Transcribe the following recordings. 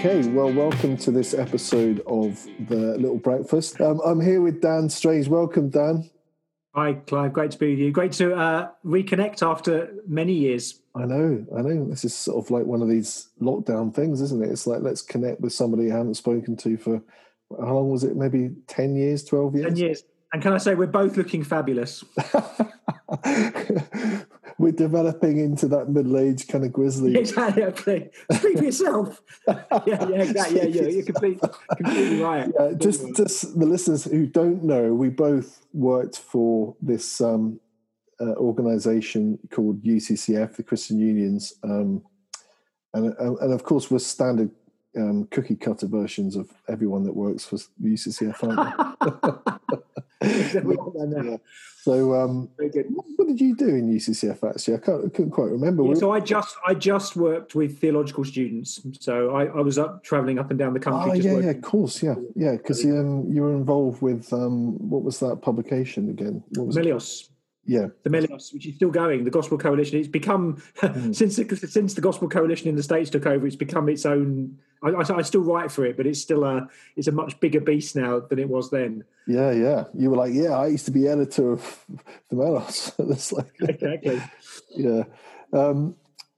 Okay, well, welcome to this episode of the Little Breakfast. Um, I'm here with Dan Strange. Welcome, Dan. Hi, Clive. Great to be with you. Great to uh, reconnect after many years. I know, I know. This is sort of like one of these lockdown things, isn't it? It's like let's connect with somebody you haven't spoken to for how long was it? Maybe ten years, twelve years. Ten years. And can I say we're both looking fabulous? we're developing into that middle-aged kind of grizzly. Exactly. Speak for yourself. yeah, yeah, exactly. Yeah, yeah, you're completely, completely right. Yeah, just, just the listeners who don't know, we both worked for this um, uh, organization called UCCF, the Christian Unions, um, and and of course we're standard um, cookie cutter versions of everyone that works for UCCF, aren't yeah. So, um, what did you do in UCCF? Actually, I, can't, I couldn't quite remember. Yeah, so I just I just worked with theological students. So I, I was up traveling up and down the country. Oh yeah, working. yeah, of course, yeah, yeah. Because um, you were involved with um, what was that publication again? What was Melios. It? Yeah, the Melios, which is still going, the Gospel Coalition. It's become mm. since the, since the Gospel Coalition in the states took over. It's become its own. I, I, I, still write for it, but it's still a it's a much bigger beast now than it was then. Yeah, yeah. You were like, yeah, I used to be editor of Themelios. That's like exactly. Yeah. Um,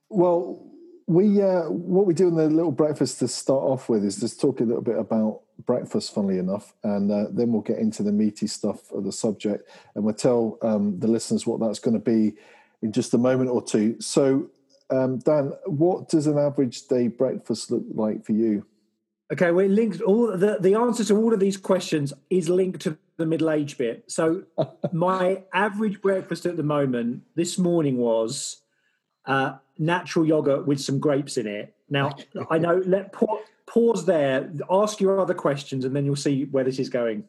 well, we uh, what we do in the little breakfast to start off with is just talk a little bit about breakfast, funnily enough, and uh, then we'll get into the meaty stuff of the subject, and we'll tell um, the listeners what that's going to be in just a moment or two. So, um, Dan, what does an average day breakfast look like for you? Okay, well, linked all the the answer to all of these questions is linked to the middle age bit. So, my average breakfast at the moment this morning was uh, natural yogurt with some grapes in it. Now, I know. Let pause there, ask your other questions, and then you'll see where this is going.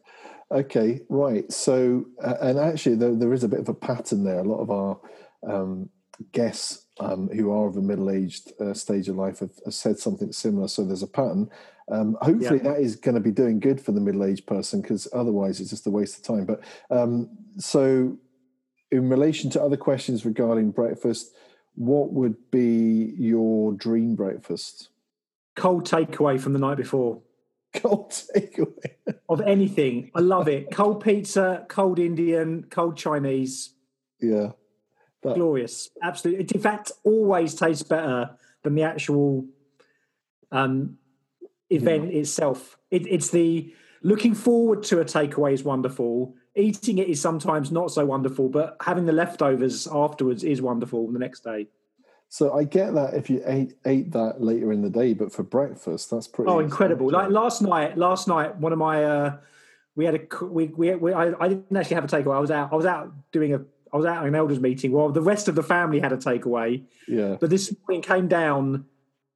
Okay, right. So, uh, and actually, there, there is a bit of a pattern there. A lot of our um, guests um, who are of a middle-aged uh, stage of life have, have, said something similar. So there's a pattern. Um, hopefully, yeah. that is going to be doing good for the middle-aged person because otherwise, it's just a waste of time. But um, so, in relation to other questions regarding breakfast, what would be your dream breakfast? Cold takeaway from the night before. Cold takeaway of anything. I love it. Cold pizza, cold Indian, cold Chinese. Yeah. That... Glorious. Absolutely. In fact, always tastes better than the actual um, event yeah. itself. It, it's the looking forward to a takeaway is wonderful. Eating it is sometimes not so wonderful, but having the leftovers afterwards is wonderful the next day. So I get that if you ate ate that later in the day, but for breakfast, that's pretty. Oh, incredible! Like last night, last night, one of my uh, we had a we we, we I, I didn't actually have a takeaway. I was out. I was out doing a. I was out at an elders meeting. while the rest of the family had a takeaway. Yeah. But this morning came down.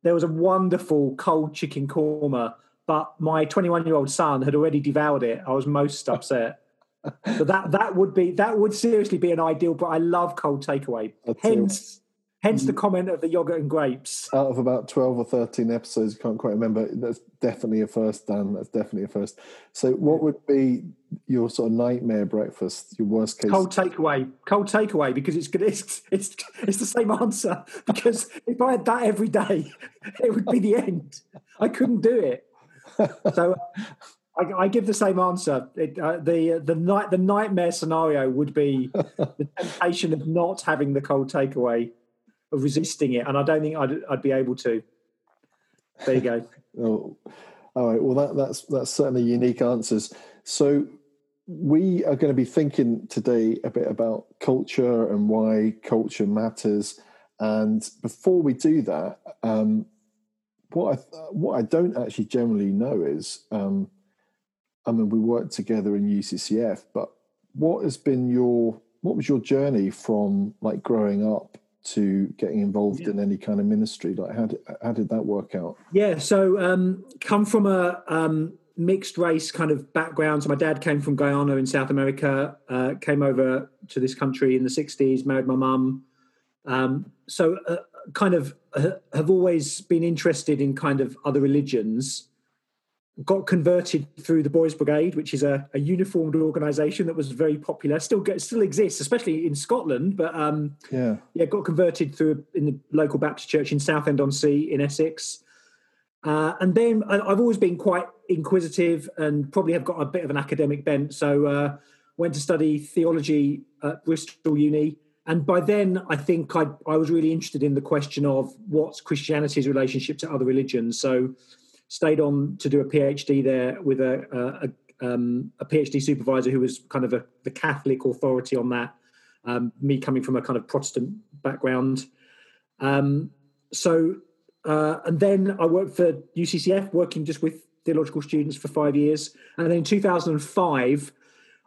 There was a wonderful cold chicken korma, but my 21 year old son had already devoured it. I was most upset. but that that would be that would seriously be an ideal. But I love cold takeaway. That's Hence. It Hence the mm. comment of the yogurt and grapes. Out of about 12 or 13 episodes, I can't quite remember. That's definitely a first, Dan. That's definitely a first. So, what would be your sort of nightmare breakfast, your worst case? Cold takeaway. Cold takeaway because it's good. It's, it's, it's the same answer. Because if I had that every day, it would be the end. I couldn't do it. So, I, I, give the same answer. It, uh, the the night the nightmare scenario would be the temptation of not having the cold takeaway of resisting it, and I don't think I'd, I'd be able to. There you go. oh, all right. Well, that, that's that's certainly unique answers. So we are going to be thinking today a bit about culture and why culture matters. And before we do that, um, what I what I don't actually generally know is, um, I mean, we worked together in UCCF, but what has been your what was your journey from like growing up to getting involved yeah. in any kind of ministry? Like, how did, how did that work out? Yeah, so um, come from a um, mixed race kind of background. So my dad came from Guyana in South America, uh, came over to this country in the 60s, married my mum. Um, so uh, kind of uh, have always been interested in kind of other religions got converted through the Boys Brigade, which is a, a uniformed organisation that was very popular, still get, still exists, especially in Scotland. But um, yeah, yeah, got converted through in the local Baptist church in Southend on Sea in Essex. Uh, and then I've always been quite inquisitive and probably have got a bit of an academic bent. So uh, went to study theology at Bristol Uni. And by then, I think I, I was really interested in the question of what's Christianity's relationship to other religions. So stayed on to do a PhD there with a, a, um, a PhD supervisor who was kind of a, the Catholic authority on that. Um, me coming from a kind of Protestant background. Um, so, uh, and then I worked for UCCF, working just with theological students for five years. And then in 2005,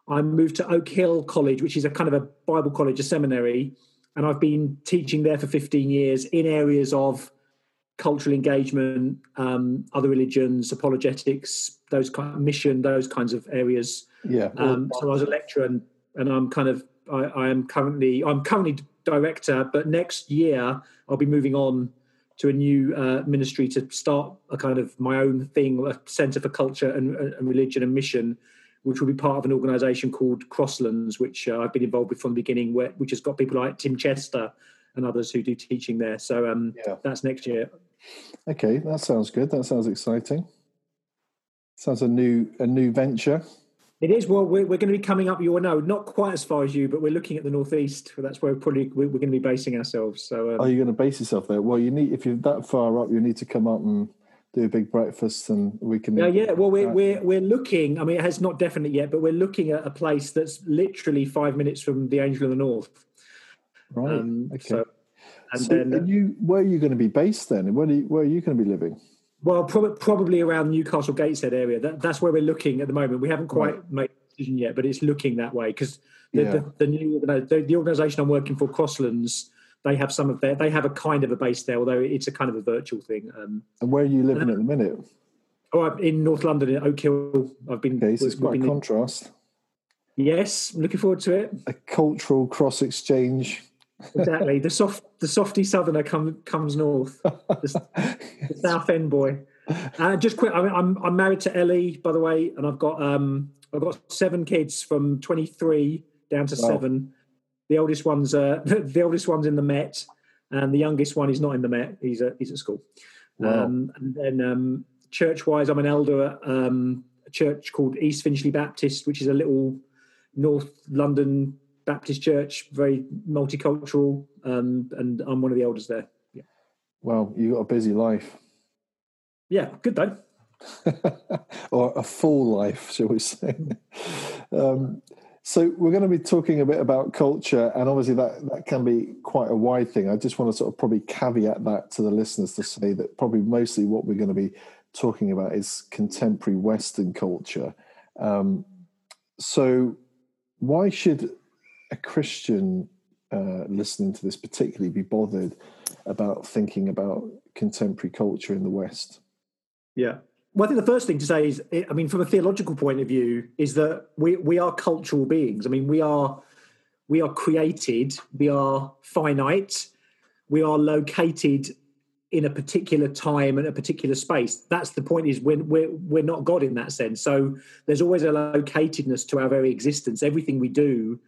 I moved to Oak Hill College, which is a kind of a Bible college, a seminary. And I've been teaching there for 15 years in areas of cultural engagement, um, other religions, apologetics, those kind of mission, those kinds of areas. Yeah. Um, so I was a lecturer, and, and I'm kind of I, I, am currently I'm currently director, but next year I'll be moving on to a new uh, ministry to start a kind of my own thing, a centre for culture and, and, religion and mission, which will be part of an organisation called Crosslands, which uh, I've been involved with from the beginning, where, which has got people like Tim Chester and others who do teaching there. So um, yeah. that's next year. Okay, that sounds good. That sounds exciting. Sounds a new a new venture. It is. Well, we're, we're going to be coming up. You will know, not quite as far as you, but we're looking at the northeast. That's where we're probably we're, going to be basing ourselves. So, um, are you going to base yourself there? Well, you need if you're that far up, you need to come up and do a big breakfast, and we can. Yeah, yeah. Well, we're we're we're looking. I mean, it has not definite yet, but we're looking at a place that's literally five minutes from the Angel of the North. Right. Um, okay. So, and so then, you, where are you going to be based then? Where are you, where are you going to be living? Well, prob- probably around Newcastle Gateshead area. That, that's where we're looking at the moment. We haven't quite right. made a decision yet, but it's looking that way because the, yeah. the, the, new the, the organisation I'm working for, Crosslands, they have some of their they have a kind of a base there, although it's a kind of a virtual thing. Um, and where are you living at the minute? Oh, I'm in North London, in Oak Hill. I've been. Okay, so it's quite a contrast. In, yes, I'm looking forward to it. A cultural cross exchange exactly. The soft, the softy southerner come, comes north. The, the Southend boy. Uh, just quick. I mean, I'm I'm married to Ellie, by the way, and I've got um I've got seven kids from 23 down to wow. seven. The oldest one's uh the oldest one's in the Met, and the youngest one is not in the Met. He's at he's at school. Wow. Um, and then um, church wise, I'm an elder at um, a church called East Finchley Baptist, which is a little North London Baptist church, very multicultural, um, and I'm one of the elders there. Yeah. Well, you've got a busy life. Yeah, good though. or a full life, shall we say? um, so we're going to be talking a bit about culture, and obviously that that can be quite a wide thing. I just want to sort of probably caveat that to the listeners to say that probably mostly what we're going to be talking about is contemporary Western culture. Um, so why should a Christian uh, listening to this particularly be bothered about thinking about contemporary culture in the West? Yeah. Well, I think the first thing to say is, I mean, from a theological point of view, is that we we are cultural beings. I mean, we are we are created, we are finite, we are located in a particular time and a particular space. That's the point. Is when we're we're not God in that sense. So there's always a locatedness to our very existence. Everything we do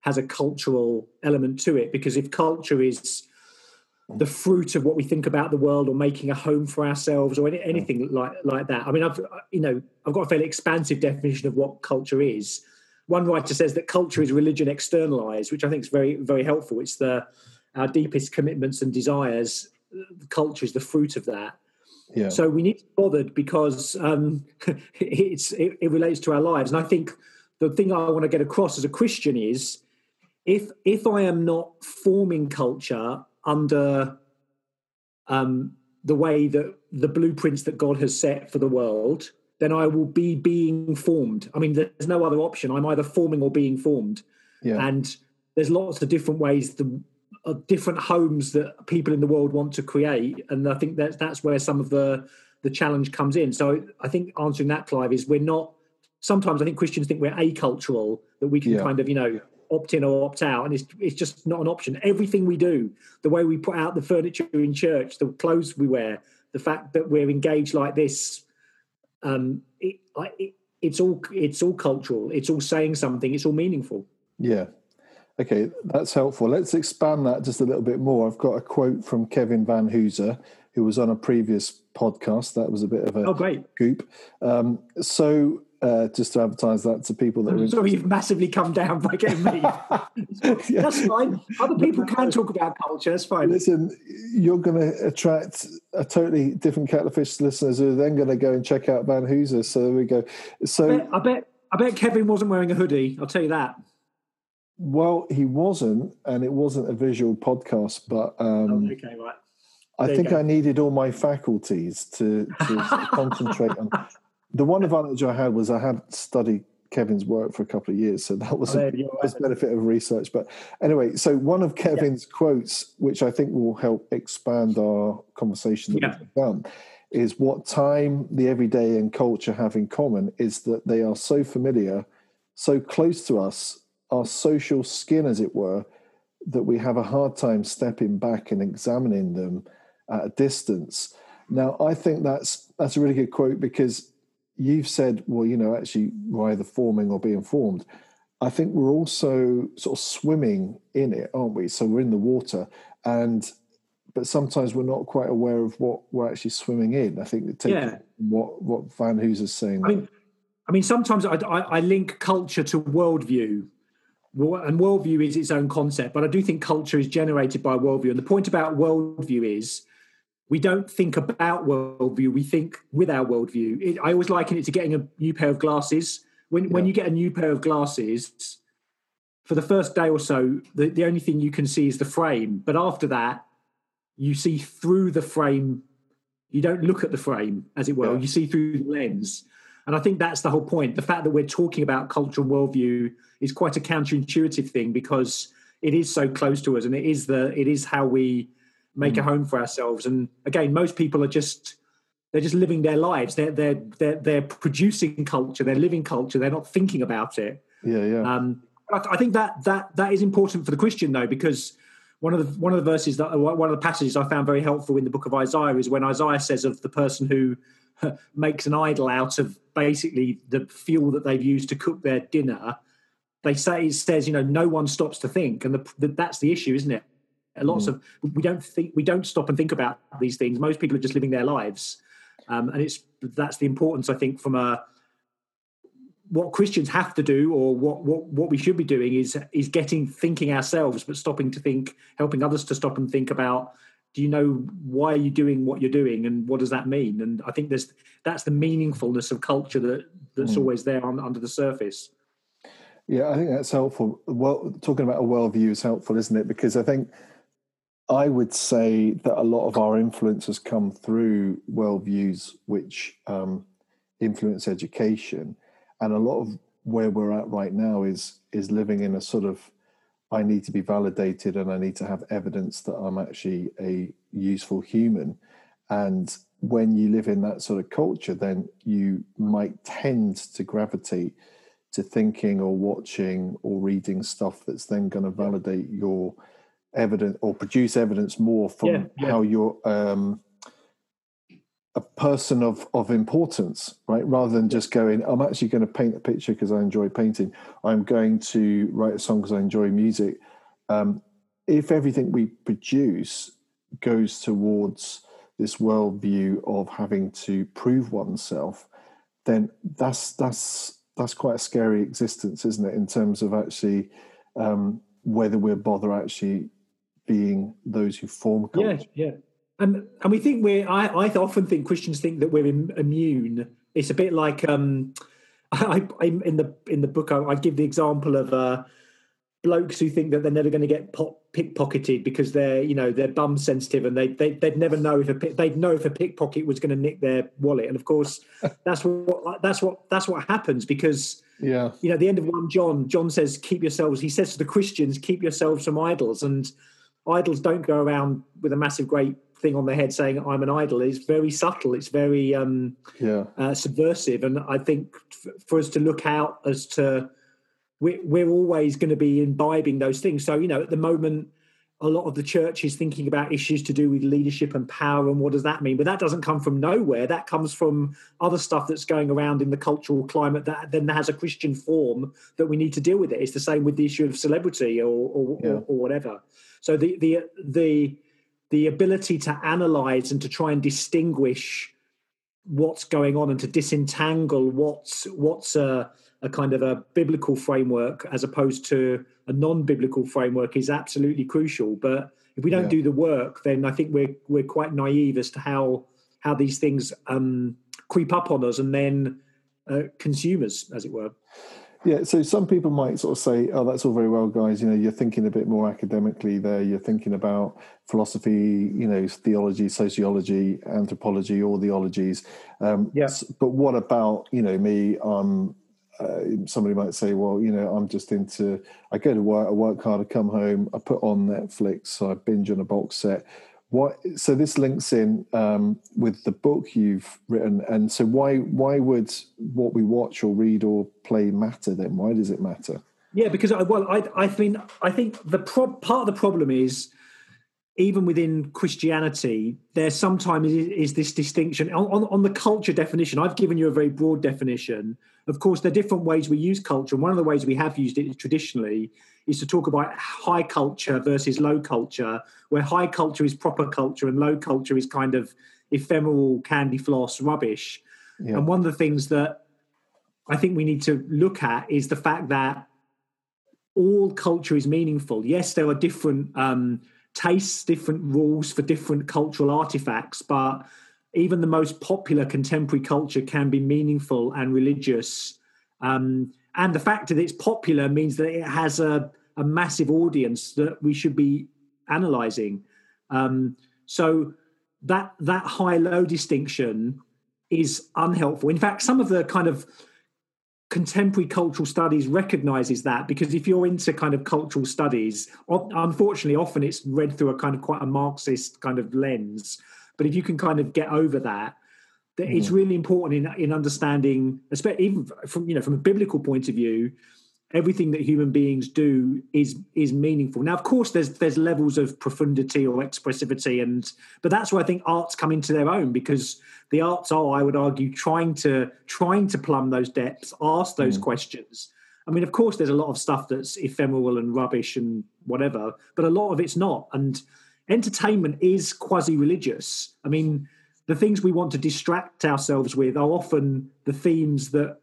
has a cultural element to it because if culture is the fruit of what we think about the world or making a home for ourselves or any, anything like like that i mean i've you know i've got a fairly expansive definition of what culture is. One writer says that culture is religion externalized which i think is very very helpful. It's the our deepest commitments and desires. Culture is the fruit of that. Yeah. so we need to be bothered because um, it's it, it relates to our lives. And i think the thing i want to get across as a christian is if if I am not forming culture under um, the way that the blueprints that God has set for the world, then I will be being formed. I mean, there's no other option. I'm either forming or being formed. Yeah. And there's lots of different ways, the uh, different homes that people in the world want to create, and I think that's that's where some of the the challenge comes in. So I think answering that, Clive, is we're not. Sometimes I think Christians think we're acultural, that we can yeah. kind of you know opt in or opt out, and it's it's just not an option. Everything we do, the way we put out the furniture in church, the clothes we wear, the fact that we're engaged like this, um, it, it, it's all it's all cultural. It's all saying something. It's all meaningful. Yeah. Okay, that's helpful. Let's expand that just a little bit more. I've got a quote from Kevin Vanhoozer, who was on a previous podcast. That was a bit of a oh, great. goop. Um, so uh, just to advertise that to people that. I'm sorry, you've massively come down by getting me. yeah. That's fine. Other people can talk about culture. That's fine. Listen, you're going to attract a totally different kettle of fish listeners who are then going to go and check out Vanhoozer. So there we go. So I bet, I bet, I bet Kevin wasn't wearing a hoodie. I'll tell you that. Well, he wasn't, and it wasn't a visual podcast, but um, oh, okay, right. I think I needed all my faculties to, to concentrate on the one advantage I had was I had studied Kevin's work for a couple of years, so that was oh, the right. benefit of research. But anyway, so one of Kevin's yeah. quotes, which I think will help expand our conversation that yeah. we've done, is what time the everyday and culture have in common is that they are so familiar, so close to us, our social skin, as it were, that we have a hard time stepping back and examining them at a distance. Now, I think that's that's a really good quote because you've said, well, you know, actually, we're either forming or being formed. I think we're also sort of swimming in it, aren't we? So we're in the water, and but sometimes we're not quite aware of what we're actually swimming in. I think take yeah. what what Vanhoozer's saying. I mean, I mean, sometimes I, I, I link culture to worldview, and worldview is its own concept. But I do think culture is generated by worldview. And the point about worldview is we don't think about worldview, we think with our worldview. It, I always liken it to getting a new pair of glasses. When, yeah. when you get a new pair of glasses, for the first day or so, the, the only thing you can see is the frame. But after that, you see through the frame. You don't look at the frame, as it were. Yeah. You see through the lens. And I think that's the whole point. The fact that we're talking about cultural worldview is quite a counterintuitive thing because it is so close to us, and it is the it is how we make mm. a home for ourselves. And again, most people are just they're just living their lives. They're they're they're they're producing culture. They're living culture. They're not thinking about it. Yeah, yeah. Um, I, I think that that that is important for the Christian though, because one of the one of the verses that one of the passages I found very helpful in the book of Isaiah is when Isaiah says of the person who makes an idol out of basically the fuel that they've used to cook their dinner. They say it says, you know, no one stops to think, and the, the, that's the issue, isn't it? Lots mm. of we don't think we don't stop and think about these things. Most people are just living their lives. Um, and it's that's the importance i think from a what christians have to do or what, what what we should be doing is is getting thinking ourselves but stopping to think helping others to stop and think about do you know why are you doing what you're doing and what does that mean? And i think there's that's the meaningfulness of culture that that's mm. always there on, under the surface. Yeah i think that's helpful. Well talking about a worldview is helpful isn't it? Because i think I would say that a lot of our influence has come through worldviews which um, influence education, and a lot of where we're at right now is is living in a sort of I need to be validated and I need to have evidence that I'm actually a useful human. And when you live in that sort of culture, then you might tend to gravitate to thinking or watching or reading stuff that's then going to validate your evidence or produce evidence more from yeah, yeah. how you're um, a person of of importance, right? Rather than just going, I'm actually going to paint a picture because I enjoy painting. I'm going to write a song because I enjoy music. Um, if everything we produce goes towards this worldview of having to prove oneself, then that's that's that's quite a scary existence, isn't it? In terms of actually um, whether we're bother actually being those who form culture. Yeah, yeah. And and we think we're. I, I often think Christians think that we're immune. It's a bit like um, I, I in the in the book I, I give the example of uh, blokes who think that they're never going to get pickpocketed because they're you know they're bum sensitive and they, they they'd never know if a they'd know if a pickpocket was going to nick their wallet and of course that's what that's what that's what happens because yeah you know at the end of one John John says keep yourselves he says to the Christians keep yourselves from idols and idols don't go around with a massive great thing on their head saying I'm an idol. It's very subtle. It's very um, yeah. uh, subversive. And I think f- for us to look out as to we're, we're always going to be imbibing those things. So you know, at the moment, a lot of the church is thinking about issues to do with leadership and power and what does that mean but that doesn't come from nowhere that comes from other stuff that's going around in the cultural climate that then has a christian form that we need to deal with it it's the same with the issue of celebrity or or, yeah. or, or whatever so the the the the ability to analyze and to try and distinguish what's going on and to disentangle what's what's a, a kind of a biblical framework as opposed to a non-biblical framework is absolutely crucial. But if we don't yeah. do the work, then I think we're we're quite naive as to how how these things um, creep up on us and then uh, consumers, as it were. Yeah, so some people might sort of say, "Oh, that's all very well, guys. You know, you're thinking a bit more academically there. You're thinking about philosophy, you know, theology, sociology, anthropology, all the ologies. Um, yes. But what about you know me? Um, uh, somebody might say, well, you know, I'm just into. I go to work, I work hard, I come home, I put on Netflix, so I binge on a box set. What? So this links in um, with the book you've written, and so why why would what we watch or read or play matter then? Why does it matter? Yeah, because I, well, I I mean I think the pro- part of the problem is even within Christianity, there sometimes is, is this distinction on, on, on, the culture definition. I've given you a very broad definition. Of course, there are different ways we use culture, and one of the ways we have used it traditionally is to talk about high culture versus low culture, where high culture is proper culture and low culture is kind of ephemeral candy floss rubbish. Yeah. And one of the things that I think we need to look at is the fact that all culture is meaningful. Yes, there are different um, tastes, different rules for different cultural artifacts, but even the most popular contemporary culture can be meaningful and religious. Um, and the fact that it's popular means that it has a, a massive audience that we should be analyzing. Um, so that that high low distinction is unhelpful. In fact, some of the kind of contemporary cultural studies recognizes that because if you're into kind of cultural studies unfortunately often it's read through a kind of quite a marxist kind of lens but if you can kind of get over that mm. it's really important in in understanding especially even from you know from a biblical point of view everything that human beings do is is meaningful now of course there's there's levels of profundity or expressivity and but that's where i think arts come into their own because the arts are i would argue trying to trying to plumb those depths ask those mm. questions i mean of course there's a lot of stuff that's ephemeral and rubbish and whatever but a lot of it's not and entertainment is quasi religious i mean the things we want to distract ourselves with are often the themes that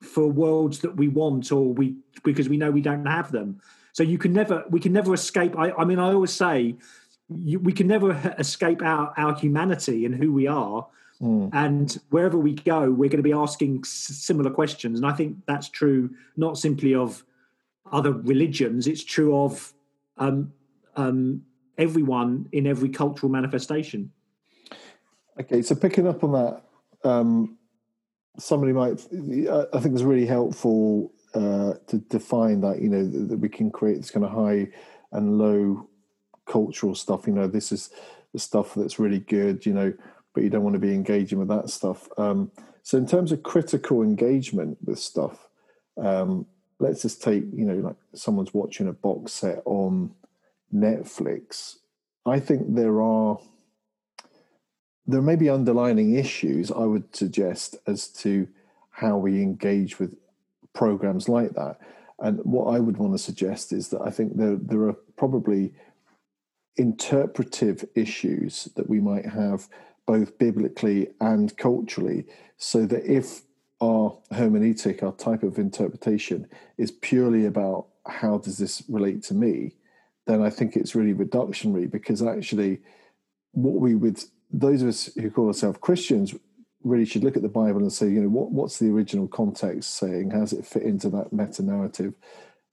for worlds that we want or we because we know we don't have them. So you can never we can never escape i, I mean i always say you, we can never escape our our humanity and who we are. Mm. and wherever we go we're going to be asking similar questions. And i think that's true not simply of other religions it's true of um, um, everyone in every cultural manifestation okay so picking up on that um, somebody might i think it's really helpful uh, to define that you know that we can create this kind of high and low cultural stuff you know this is the stuff that's really good you know but you don't want to be engaging with that stuff. Um, so in terms of critical engagement with stuff um, let's just take you know like someone's watching a box set on netflix. I think there are there may be underlining issues, I would suggest, as to how we engage with programs like that. And what I would want to suggest is that I think there, there are probably interpretive issues that we might have both biblically and culturally, so that if our hermeneutic, our type of interpretation, is purely about how does this relate to me, then I think it's really reductionary because actually what we would those of us who call ourselves Christians really should look at the Bible and say, you know, what, what's the original context saying? How does it fit into that meta narrative?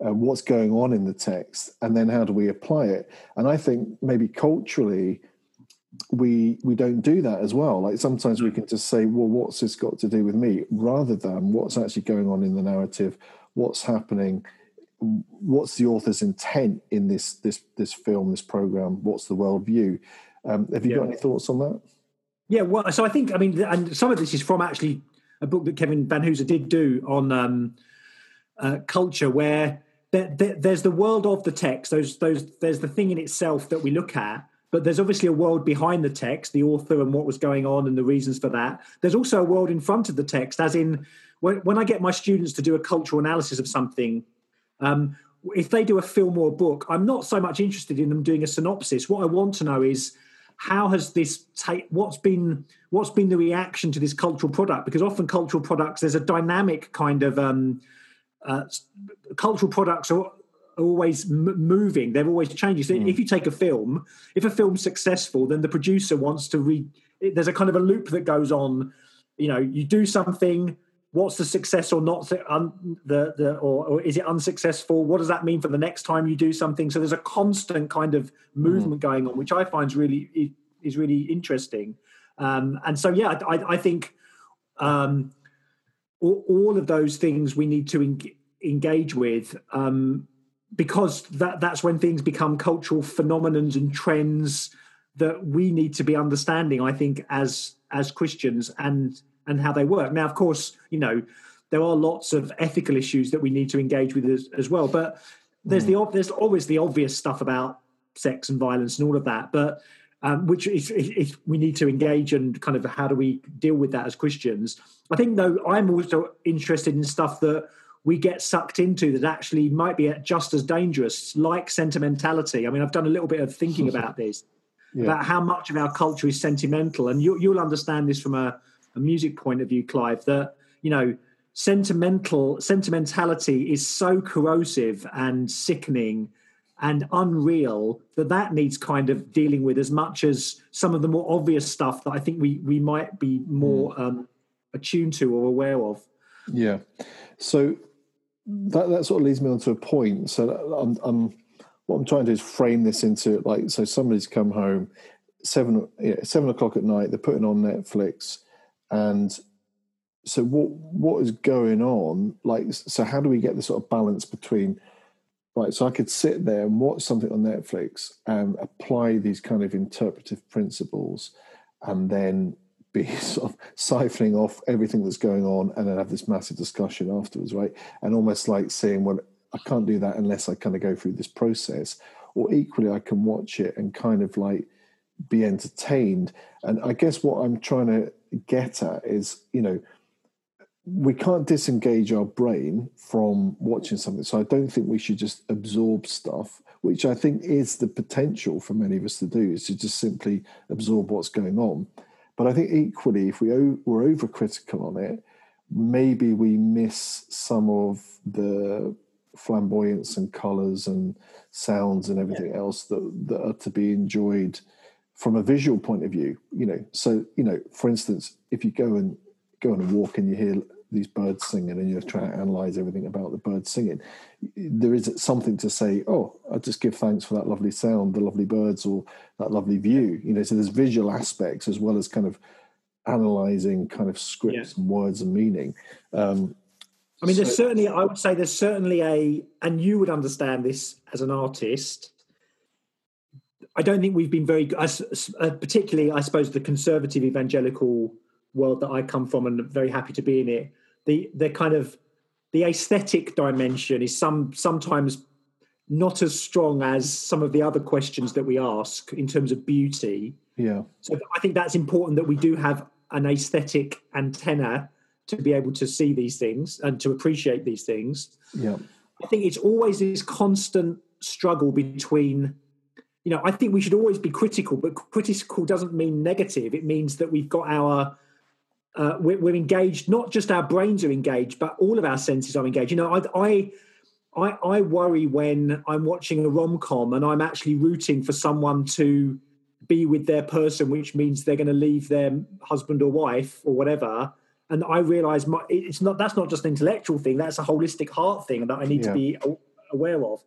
Uh, what's going on in the text? And then how do we apply it? And I think maybe culturally, we we don't do that as well. Like sometimes we can just say, well, what's this got to do with me? Rather than what's actually going on in the narrative, what's happening, what's the author's intent in this this this film, this program, what's the worldview? Um, have you yeah. got any thoughts on that? Yeah, well, so I think I mean, and some of this is from actually a book that Kevin Vanhoozer did do on um, uh, culture, where there, there, there's the world of the text. Those, those, there's the thing in itself that we look at, but there's obviously a world behind the text, the author and what was going on and the reasons for that. There's also a world in front of the text, as in when, when I get my students to do a cultural analysis of something. Um, if they do a film or a book, I'm not so much interested in them doing a synopsis. What I want to know is how has this take what's been what's been the reaction to this cultural product? Because often cultural products there's a dynamic kind of um, uh, cultural products are always m- moving. They're always changing. So mm. if you take a film if a film's successful then the producer wants to read there's a kind of a loop that goes on. You know you do something what's the success or not um, the the or, or, is it unsuccessful? What does that mean for the next time you do something? So there's a constant kind of movement mm. going on which i find is really is really interesting. Um, and so yeah i, I think um, all, all, of those things we need to en- engage with um, because that that's when things become cultural phenomenons and trends that we need to be understanding i think as as christians and and how they work now of course you know there are lots of ethical issues that we need to engage with as, as well but there's mm. the there's always the obvious stuff about sex and violence and all of that but um, which is, is, we need to engage and kind of how do we deal with that as christians i think though i'm also interested in stuff that we get sucked into that actually might be just as dangerous, like sentimentality. I mean, I've done a little bit of thinking about this, yeah. about how much of our culture is sentimental, and you, will understand this from a, a music point of view, Clive. That you know, sentimental sentimentality is so corrosive and sickening and unreal that that needs kind of dealing with as much as some of the more obvious stuff that I think we we might be more mm. um, attuned to or aware of. Yeah. So that that sort of leads me on to a point. So I'm, I'm what I'm trying to do is frame this into like so somebody's come home seven yeah, seven o'clock at night. They're putting on Netflix, and so what what is going on? Like so, how do we get the sort of balance between? Right, so I could sit there and watch something on Netflix and apply these kind of interpretive principles, and then be sort of siphoning off everything that's going on and then have this massive discussion afterwards, right? And almost like saying, well, I can't do that unless I kind of go through this process. Or equally, I can watch it and kind of like be entertained. And I guess what I'm trying to get at is, you know, we can't disengage our brain from watching something. So I don't think we should just absorb stuff, which I think is the potential for many of us to do, is to just simply absorb what's going on. But I think equally, if we were overcritical on it, maybe we miss some of the flamboyance and colours and sounds and everything yeah. else that, that are to be enjoyed from a visual point of view. You know, so you know, for instance, if you go and go on a walk and you hear these birds singing and you're trying to analyze everything about the birds singing, there is something to say, oh, I just give thanks for that lovely sound, the lovely birds, or that lovely view. You know, so there's visual aspects as well as kind of analyzing kind of scripts yeah. and words and meaning. Um, I mean, so, there's certainly, I would say, there's certainly a, and you would understand this as an artist. I don't think we've been very, uh, particularly, I suppose, the conservative evangelical world that I come from, and very happy to be in it. The the kind of the aesthetic dimension is some sometimes not as strong as some of the other questions that we ask in terms of beauty. Yeah. So I think that's important that we do have an aesthetic antenna to be able to see these things and to appreciate these things. Yeah. I think it's always this constant struggle between you know, I think we should always be critical, but critical doesn't mean negative. It means that we've got our uh, we're, we're, engaged. Not just our brains are engaged, but all of our senses are engaged. You know, I, I, I, worry when I'm watching a rom com and I'm actually rooting for someone to be with their person, which means they're going to leave their husband or wife or whatever. And I realize my, it's not that's not just an intellectual thing; that's a holistic heart thing that I need yeah. to be aware of.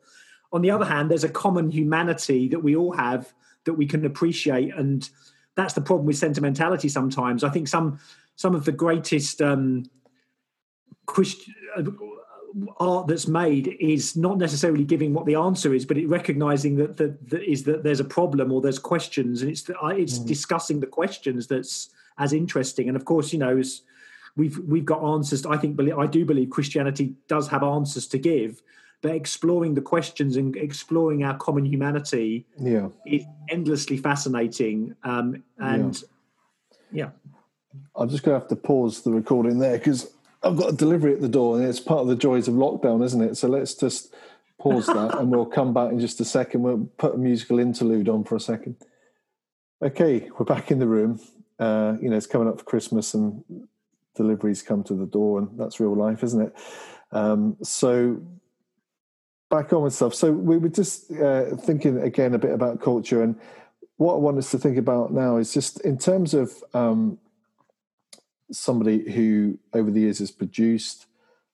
On the other hand, there's a common humanity that we all have that we can appreciate, and that's the problem with sentimentality. Sometimes I think some some of the greatest um, Christ- uh, art that's made is not necessarily giving what the answer is, but it recognizing that that, that is that there's a problem or there's questions, and it's the, it's mm. discussing the questions that's as interesting. And of course, you know, we've we've got answers. I think I do believe Christianity does have answers to give, but exploring the questions and exploring our common humanity yeah. is endlessly fascinating. Um, and yeah. yeah. I'm just going to have to pause the recording there because I've got a delivery at the door, and it's part of the joys of lockdown, isn't it? So let's just pause that, and we'll come back in just a second. We'll put a musical interlude on for a second. Okay, we're back in the room. Uh, you know, it's coming up for Christmas and deliveries come to the door, and that's real life, isn't it? Um, so, back on with stuff. So, we were just uh, thinking again a bit about culture, and what I want us to think about now is just in terms of um, somebody who over the years has produced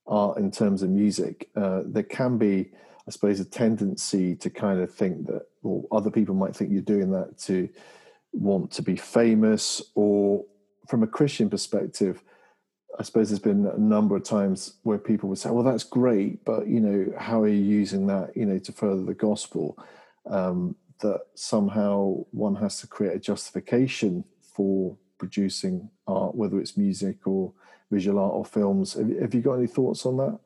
art in terms of music, uh, there can be, I suppose, a tendency to kind of think that, or other people might think you're doing that to want to be famous, or from a Christian perspective, I suppose there's been a number of times where people would say, "Well, that's great, but you know, how are you using that, you know, to further the gospel?" Um, that somehow one has to create a justification for producing art, whether it's music or visual art or films. Have, have you got any thoughts on that?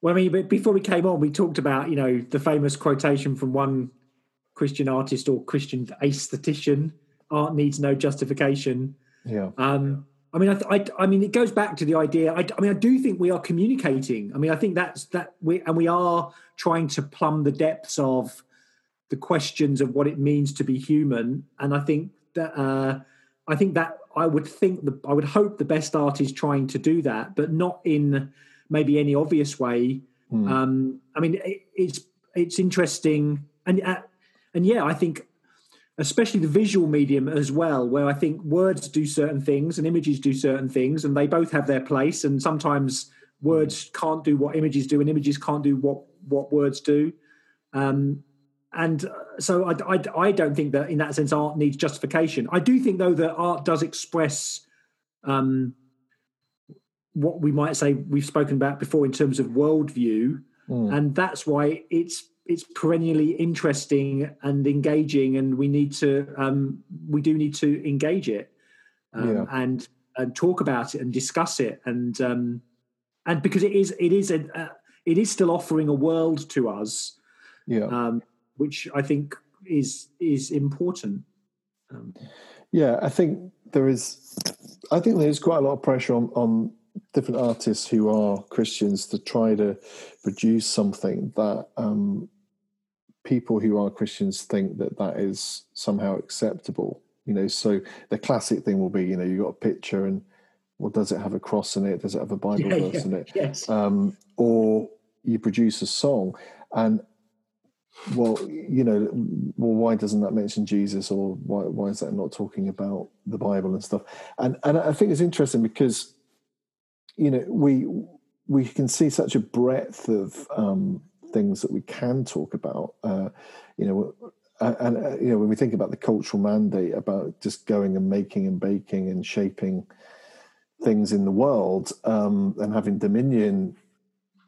Well, I mean, before we came on, we talked about you know the famous quotation from one Christian artist or Christian aesthetician: "Art needs no justification." Yeah. Um, I mean, I, I, I, mean, it goes back to the idea. I, I, mean, I do think we are communicating. I mean, I think that's that we and we are trying to plumb the depths of the questions of what it means to be human. And I think that uh, I think that I would think the I would hope the best art is trying to do that, but not in maybe any obvious way. Mm. Um, I mean, it, it's it's interesting, and uh, and yeah, I think especially the visual medium as well, where I think words do certain things and images do certain things, and they both have their place. And sometimes words can't do what images do, and images can't do what what words do. Um, and uh, so I, I, I, don't think that in that sense art needs justification. I do think though that art does express um, what we might say we've spoken about before in terms of worldview, mm. and that's why it's it's perennially interesting and engaging, and we need to um, we do need to engage it um, yeah. and and talk about it and discuss it and um, and because it is it is a, uh, it is still offering a world to us. Yeah um, which I think is is important. Um, yeah, I think there is. I think there's quite a lot of pressure on, on different artists who are Christians to try to produce something that um, people who are Christians think that that is somehow acceptable. You know, so the classic thing will be, you know, you got a picture and well, does it have a cross in it? Does it have a Bible yeah, verse yeah, in it? Yes. Um, or you produce a song, and well, you know, well, why doesn't that mention Jesus, or why why is that not talking about the Bible and stuff? And and I think it's interesting because, you know, we we can see such a breadth of um, things that we can talk about. Uh, you know, and uh, you know, when we think about the cultural mandate about just going and making and baking and shaping things in the world um, and having dominion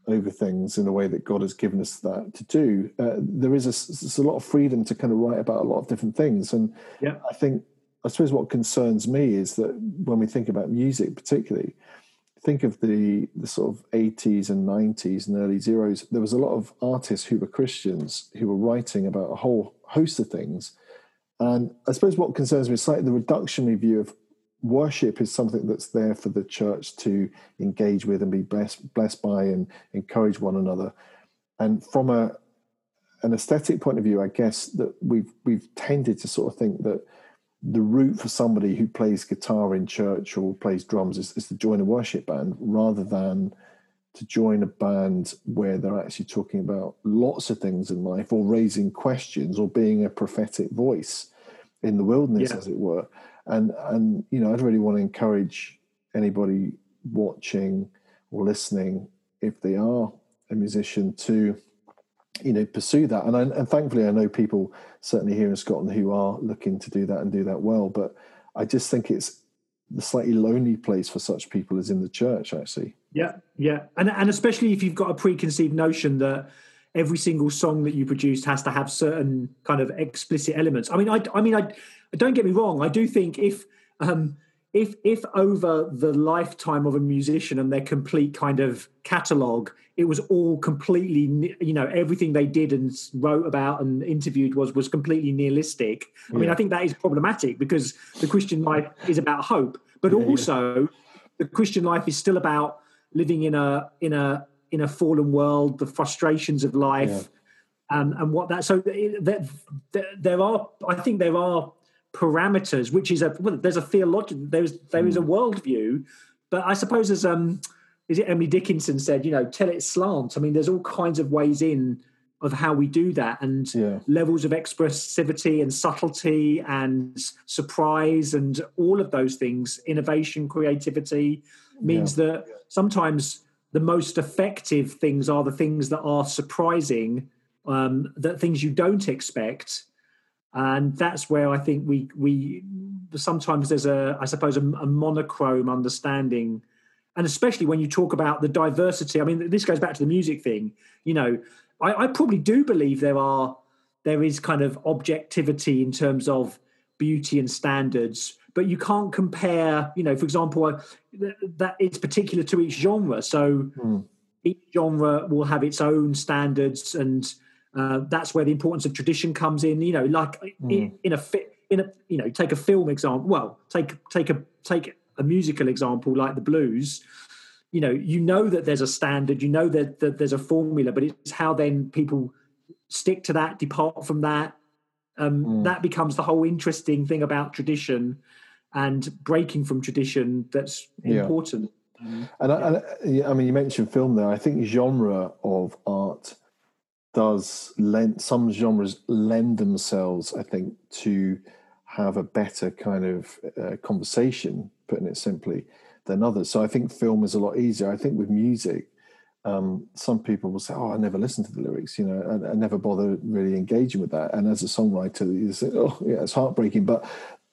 over things in a way that God has given us that to do, uh, there is a, a, lot of freedom to kind of write about a lot of different things. And yeah. I think, I suppose what concerns me is that when we think about music, particularly, think of the, the sort of 80s and 90s and early zeros, there was a lot of artists who were Christians who were writing about a whole host of things. And I suppose what concerns me is slightly the reductionary view of worship is something that's there for the church to engage with and be blessed, blessed by and encourage one another. And from a an aesthetic point of view, I guess that we've we've tended to sort of think that the route for somebody who plays guitar in church or plays drums is, is to join a worship band rather than to join a band where they're actually talking about lots of things in life or raising questions or being a prophetic voice in the wilderness, yeah. as it were and and you know i'd really want to encourage anybody watching or listening if they are a musician to you know pursue that. And I, and thankfully i know people certainly here in scotland who are looking to do that and do that well but i just think it's the slightly lonely place for such people is in the church actually. Yeah yeah. And and especially if you've got a preconceived notion that every single song that you produce has to have certain kind of explicit elements. I mean i i mean i don't get me wrong. I do think if um, if if over the lifetime of a musician and their complete kind of catalog, it was all completely, you know, everything they did and wrote about and interviewed was was completely nihilistic. I mean, I think that is problematic because the Christian life is about hope, but yeah, also yeah. the Christian life is still about living in a in a in a fallen world, the frustrations of life. Um, and what that so that, that there are i think there are parameters, which is a well, there's a theological there's there is a hmm. worldview, but I suppose as um is it Emily Dickinson said, you know, tell it slant. I mean, there's all kinds of ways in of how we do that and yeah. levels of expressivity and subtlety and surprise and all of those things innovation creativity means yeah. that sometimes the most effective things are the things that are surprising um, that things you don't expect and that's where i think we we sometimes there's a i suppose a, a monochrome understanding. And especially when you talk about the diversity i mean this goes back to the music thing. You know I, I probably do believe there are there is kind of objectivity in terms of beauty and standards but you can't compare you know for example uh, that it's particular to each genre. So mm. each genre will have its own standards and uh, that's where the importance of tradition comes in you know like mm. in, in, a fit in a you know take a film example well take take a take a musical example like the blues you know you know that there's a standard you know that, that there's a formula but it's how then people stick to that depart from that um, mm. that becomes the whole interesting thing about tradition and breaking from tradition that's yeah. important and, I, and I mean you mentioned film there i think genre of art does lend some genres lend themselves i think to have a better kind of uh, conversation putting it simply than others. So I think film is a lot easier. I think with music, um, some people will say, "Oh, I never listen to the lyrics," you know, I, I, never bother really engaging with that. And as a songwriter, you say, "Oh, yeah, it's heartbreaking," but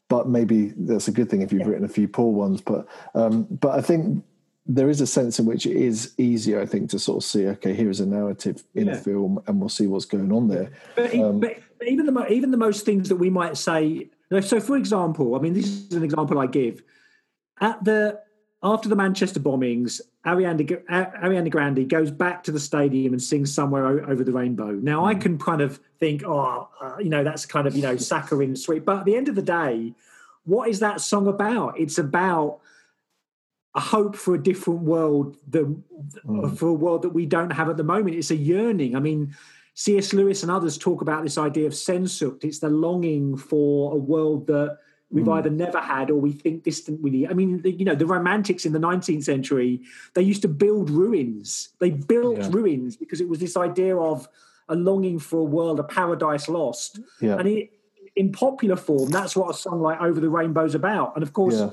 but maybe that's a good thing if you've yeah. written a few poor ones. But um, but I think there is a sense in which it is easier, I think, to sort of see, okay, here is a narrative in yeah. a film, and we'll see what's going on there. But, um, but even the even the most things that we might say. So, for example, I mean, this is an example I give at the after the Manchester bombings, Ariana, Ariana Grande goes back to the stadium and sings "Somewhere Over the Rainbow." Now, I hmm. can kind of think, oh, uh, you know, that's kind of you know saccharine sweet, but at the end of the day, what is that song about? It's about a hope for a different world, the, mm. for a world that we don't have at the moment. It's a yearning. I mean, C.S. Lewis and others talk about this idea of Sehnsucht. It's the longing for a world that we've mm. either never had or we think distantly. I mean, you know, the Romantics in the 19th century, they used to build ruins. They built yeah. ruins because it was this idea of a longing for a world, a paradise lost. Yeah. And it, in popular form, that's what a song like Over the Rainbow's about. And of course, yeah.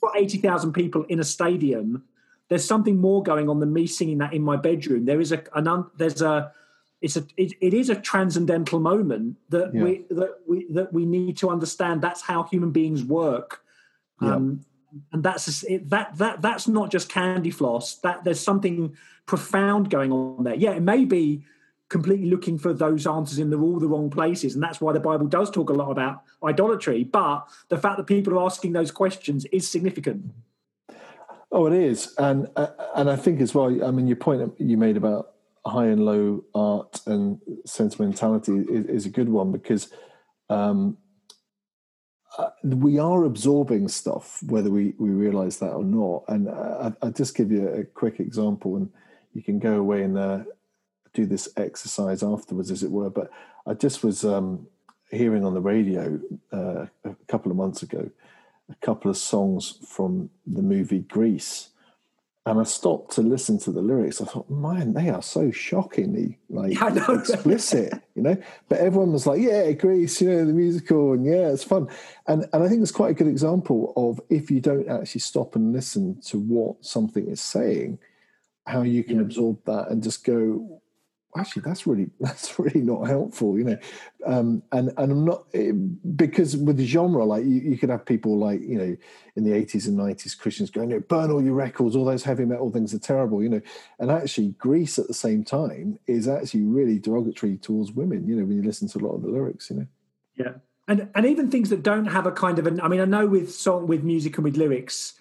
For 80,000 people in a stadium, there's something more going on than me singing that in my bedroom. There is a, an, there's a, it's a it, it is a transcendental moment that yeah. we that we that we need to understand that's how human beings work yeah. um, and that's it, that that that's not just candy floss that there's something profound going on there yeah it may be completely looking for those answers in the, all the wrong places. And that's why the bible does talk a lot about idolatry. But the fact that people are asking those questions is significant. Oh it is. And uh, and i think as well i mean your point you made about high and low art and sentimentality is, is a good one because um, uh, we are absorbing stuff, whether we, we realize that or not. And I, will just give you a quick example, and you can go away and uh, do this exercise afterwards, as it were. But I just was um, hearing on the radio uh, a couple of months ago a couple of songs from the movie Grease and I stopped to listen to the lyrics. I thought, man, they are so shockingly like explicit, you know. But everyone was like, "Yeah, Grease, you know, the musical, and yeah, it's fun." And and I think it's quite a good example of if you don't actually stop and listen to what something is saying, how you can yeah. absorb that and just go, actually that's really that's really not helpful you know. Um, and and i'm not eh, because with the genre like you, you, could have people like you know in the 80s and 90s christians going burn all your records all those heavy metal things are terrible you know. And actually Grease at the same time is actually really derogatory towards women you know when you listen to a lot of the lyrics you know. Yeah. And and even things that don't have a kind of an i mean i know with song with music and with lyrics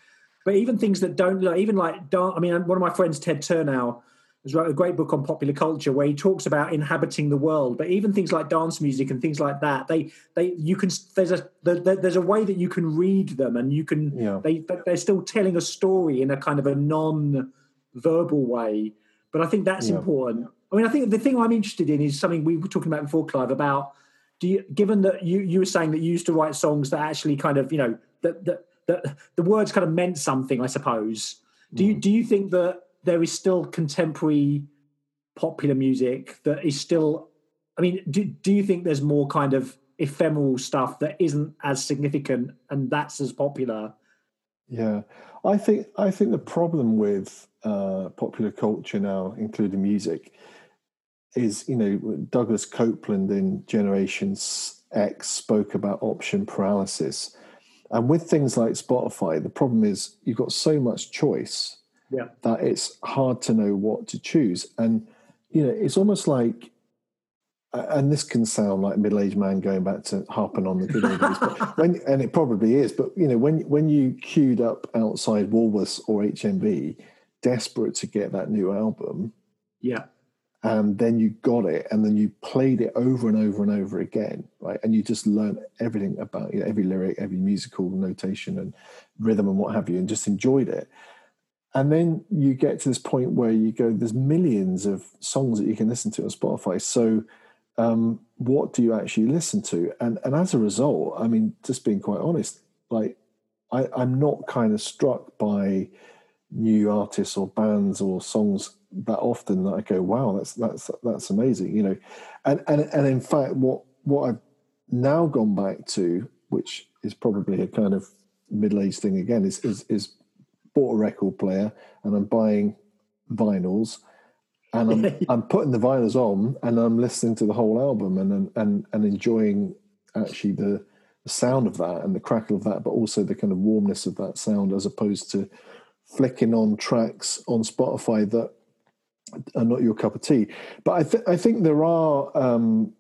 but even things that don't like even like i mean one of my friends ted Turnau has wrote a great book on popular culture where he talks about inhabiting the world. But even things like dance music and things like that, they they you can there's a there's a way that you can read them, and you can yeah. they they're still telling a story in a kind of a non-verbal way. But I think that's yeah. important. I mean, I think the thing I'm interested in is something we were talking about before, Clive, about do you, given that you you were saying that you used to write songs that actually kind of you know that that that the words kind of meant something, I suppose. Do you mm. do you think that there is still contemporary popular music that is still? I mean, do do you think there's more kind of ephemeral stuff that isn't as significant and that's as popular? Yeah, I think I think the problem with uh, popular culture now, including music, is you know Douglas Coupland in Generation X spoke about option paralysis, and with things like Spotify, the problem is you've got so much choice yeah. that it's hard to know what to choose, and you know it's almost like. And this can sound like a middle-aged man going back to harping on the good old days, but when and it probably is. But you know, when when you queued up outside Woolworths or HMV, desperate to get that new album, yeah, and then you got it and then you played it over and over and over again right and you just learned everything about you know, every lyric every musical notation and rhythm and what have you and just enjoyed it and then you get to this point where you go there's millions of songs that you can listen to on spotify. So um, what do you actually listen to? And and as a result i mean just being quite honest like I, i'm not kind of struck by new artists or bands or songs that often that I go, wow, that's that's that's amazing, you know, and and and in fact, what what I've now gone back to, which is probably a kind of middle aged thing again, is is is bought a record player and I'm buying vinyls, and I'm I'm putting the vinyls on and I'm listening to the whole album and and and enjoying actually the the sound of that and the crackle of that, but also the kind of warmness of that sound as opposed to flicking on tracks on Spotify that are not your cup of tea. But I, th- I think there are, um,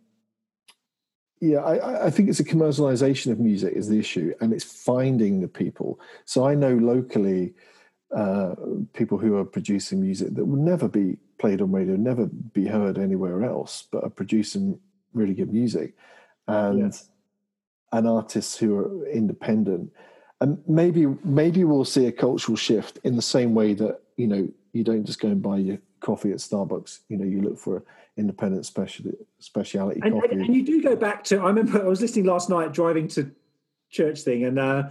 yeah, I, I, think it's a commercialization of music is the issue, and it's finding the people. So I know locally uh, people who are producing music that will never be played on radio, never be heard anywhere else, but are producing really good music, and yes. and artists who are independent. And maybe maybe we'll see a cultural shift in the same way that you know you don't just go and buy your coffee at Starbucks. You know, you look for independent special speciality and, coffee. And, and, you do go back to. I remember I was listening last night driving to church thing, and uh,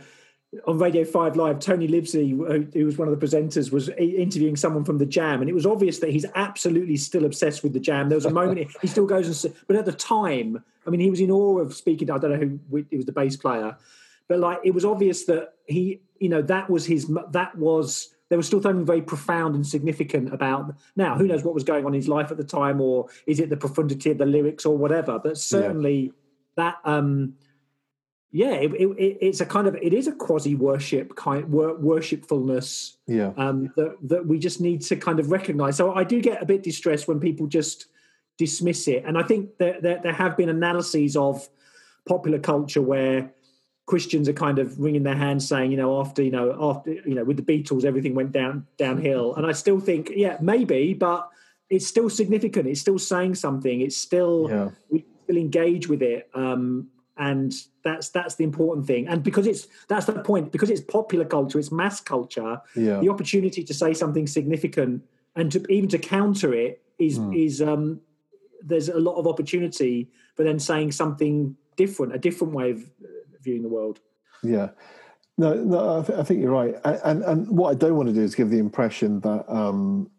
on Radio Five Live, Tony Livesey, who was one of the presenters, was interviewing someone from the Jam, and it was obvious that he's absolutely still obsessed with the Jam. There was a moment he still goes and, but at the time, I mean, he was in awe of speaking. I don't know who it was, the bass player, but like it was obvious that he, you know, that was his. That was there was still something very profound and significant about. Now, who knows what was going on in his life at the time, or is it the profundity of the lyrics or whatever? But certainly yeah. that, um, yeah, it, it, it's a kind of it is a quasi worship kind worshipfulness. Yeah, um, that that we just need to kind of recognize. So I do get a bit distressed when people just dismiss it, and I think that there, there have been analyses of popular culture where Christians are kind of wringing their hands, saying, you know, after you know, after you know, with the Beatles, everything went down downhill. And I still think, yeah, maybe, but it's still significant. It's still saying something. It's still yeah. we still engage with it, um, and that's that's the important thing. And because it's that's the point. Because it's popular culture, it's mass culture. Yeah. The opportunity to say something significant and to even to counter it is mm. is um, there's a lot of opportunity, but then saying something different, a different way of viewing the world. Yeah. No, no, I, th- I think you're right. And, and what I don't want to do is give the impression that um,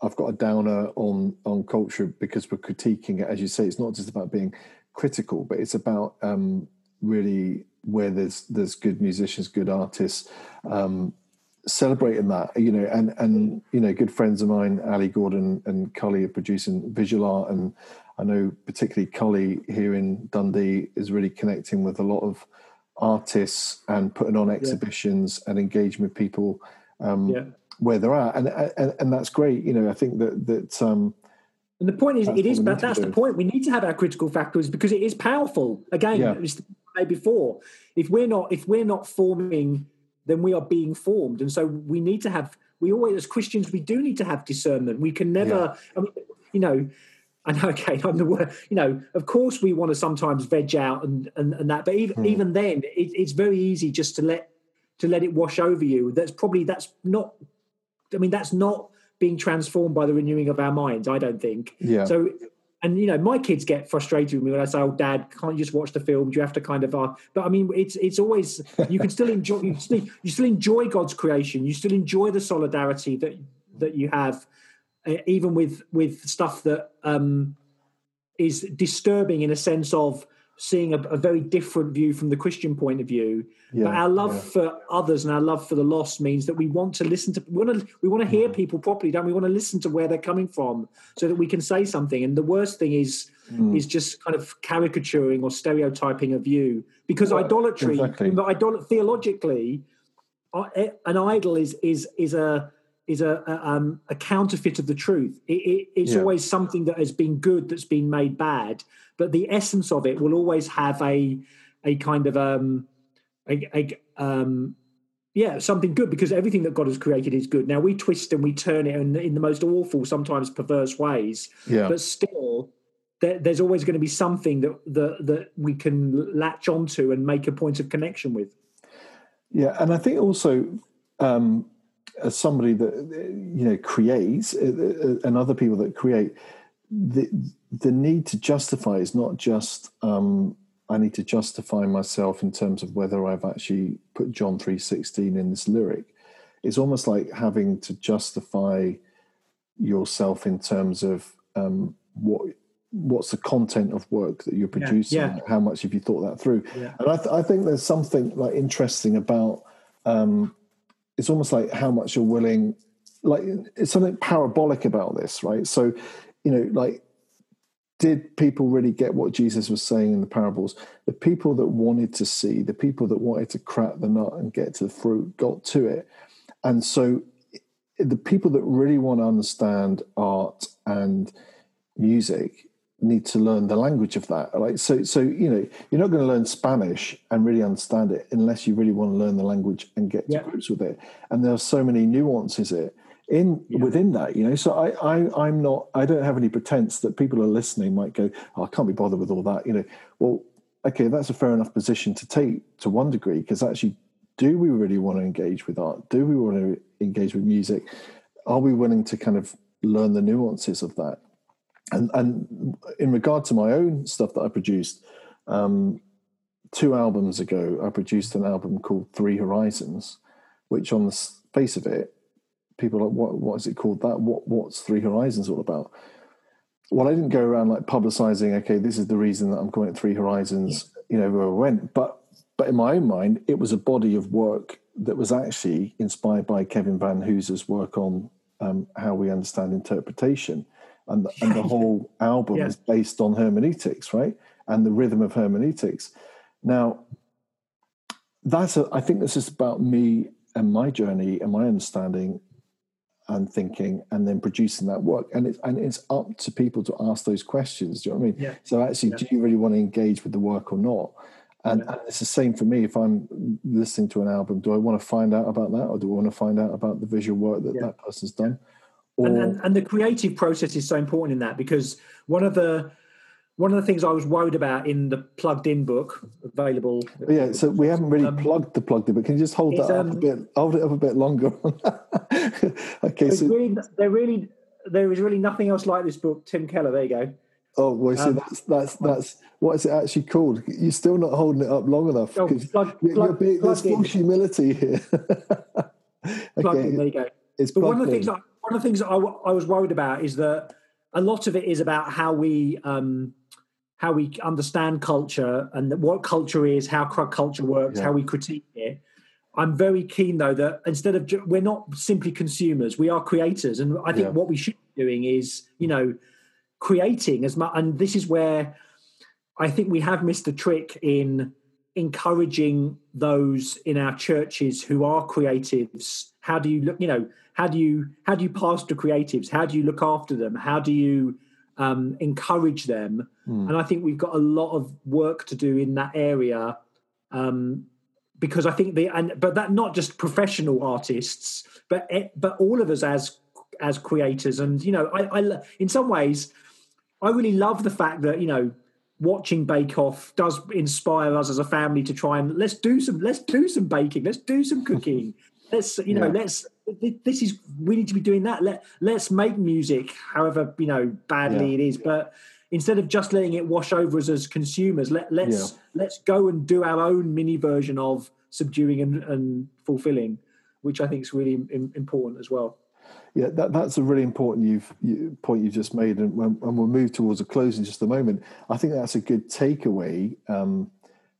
I've got a downer on on culture because we're critiquing it. As you say, it's not just about being critical, but it's about um, really where there's there's good musicians, good artists, um, celebrating that. You know, and and you know, good friends of mine, Ali Gordon and Cully, are producing visual art and I know particularly Cully here in Dundee is really connecting with a lot of artists and putting on exhibitions yeah. and engaging with people um, yeah. where they're at, and, and and that's great. You know, I think that that. Um, and the point is, it is, but that's the point. We need to have our critical factors because it is powerful. Again, yeah. it before, if we're not if we're not forming, then we are being formed, and so we need to have. We always, as Christians, we do need to have discernment. We can never, I mean, you know, I know, okay, I'm the word. You know, of course, we want to sometimes veg out and and, and that, but even mm. even then, it, it's very easy just to let to let it wash over you. That's probably that's not. I mean, that's not being transformed by the renewing of our minds. I don't think. Yeah. So, and you know my kids get frustrated with me when I say, "Oh, Dad, can't you just watch the film? Do you have to kind of?" Uh, but I mean, it's it's always you can still enjoy you still, you still enjoy God's creation. You still enjoy the solidarity that that you have, even with with stuff that um, is disturbing in a sense of seeing a, a, very different view from the Christian point of view. Yeah, but our love yeah. for others and our love for the lost means that we want to listen to we want to we want to hear mm. people properly, don't we? We want to listen to where they're coming from so that we can say something. And the worst thing is mm. is just kind of caricaturing or stereotyping a view because idolatry, exactly. idol- theologically, uh, an idol is is is a is a, a, um, a counterfeit of the truth. It, it, it's yeah. always something that has been good that's been made bad, but the essence of it will always have a a kind of um, a, a um, yeah something good because everything that God has created is good. Now we twist and we turn it in, in the most awful, sometimes perverse ways, yeah. but still. There, there's always going to be something that, that that we can latch onto and make a point of connection with. Yeah, and I think also um, as somebody that you know creates uh, uh, and other people that create the the need to justify is not just um, I need to justify myself in terms of whether I've actually put John three sixteen in this lyric. It's almost like having to justify yourself in terms of um, what what's the content of work that you're producing. Yeah, yeah. How much have you thought that through? Yeah. And I, th- I, think there's something like interesting about um, it's almost like how much you're willing like it's something parabolic about this right? So you know like did people really get what jesus was saying in the parables? The people that wanted to see the people that wanted to crack the nut and get to the fruit got to it. And so the people that really want to understand art and music need to learn the language of that. Like so, so you know, you're not going to learn Spanish and really understand it unless you really want to learn the language and get to grips with it. And there are so many nuances it in yeah. within that. You know, so I, I, I'm not. I don't have any pretense that people are listening might go, oh, I can't be bothered with all that. You know, well, okay, that's a fair enough position to take to one degree because actually, do we really want to engage with art? Do we want to engage with music? Are we willing to kind of learn the nuances of that? And and in regard to my own stuff that I produced, um, two albums ago, I produced an album called Three Horizons, which on the face of it, people are like, what what is it called? That what what's Three Horizons all about? Well, I didn't go around like publicizing. Okay, this is the reason that I'm calling it Three Horizons. You know, where I went, but but in my own mind, it was a body of work that was actually inspired by Kevin Vanhoozer's work on um, how we understand interpretation and the, and the whole album yeah. is based on hermeneutics, right? And the rhythm of hermeneutics. Now, that's a, I think this is about me and my journey and my understanding and thinking and then producing that work and it's and it's up to people to ask those questions do you know what i mean yeah. so actually yeah. do you really want to engage with the work or not and, yeah. and, it's the same for me if i'm listening to an album do i want to find out about that or do i want to find out about the visual work that that person's done and, and, and the creative process is so important in that because one of the one of the things I was worried about in the plugged in book available. Yeah, so we haven't really um, plugged the plugged in, but can you just hold that um, up a bit, hold it up a bit longer? okay, so really, there really there is really nothing else like this book, Tim Keller. There you go. Oh, well, so um, that's that's that's what is it actually called? You're still not holding it up long enough. Oh, plug, you're, plug, you're, there's false humility here. okay, in, there you go. It's but one of the things I, one of the things I, I was worried about is that a lot of it is about how we um, how we understand culture and what culture is, how culture works, yeah. how we critique it. I'm very keen though that instead of we're not simply consumers, we are creators, and I think yeah. what we should be doing is you know creating as much. And this is where I think we have missed the trick in encouraging those in our churches who are creatives. How do you look? You know, how do you how do you pastor creatives? How do you look after them? How do you um, encourage them? Mm. and i think we've got a lot of work to do in that area um, because i think the and but that not just professional artists but but all of us as as creators. And you know I, I in some ways i really love the fact that you know watching Bake Off does inspire us as a family to try and let's do some let's do some baking, let's do some cooking, let's you know yeah. let's this is we need to be doing that let let's make music however you know badly yeah. it is but instead of just letting it wash over us as consumers, let, let's yeah. let's go and do our own mini version of subduing and, and fulfilling, which I think is really important as well. Yeah, that, that's a really important you've, you, point you just made, and, and, we'll move towards a close in just a moment. I think that's a good takeaway um,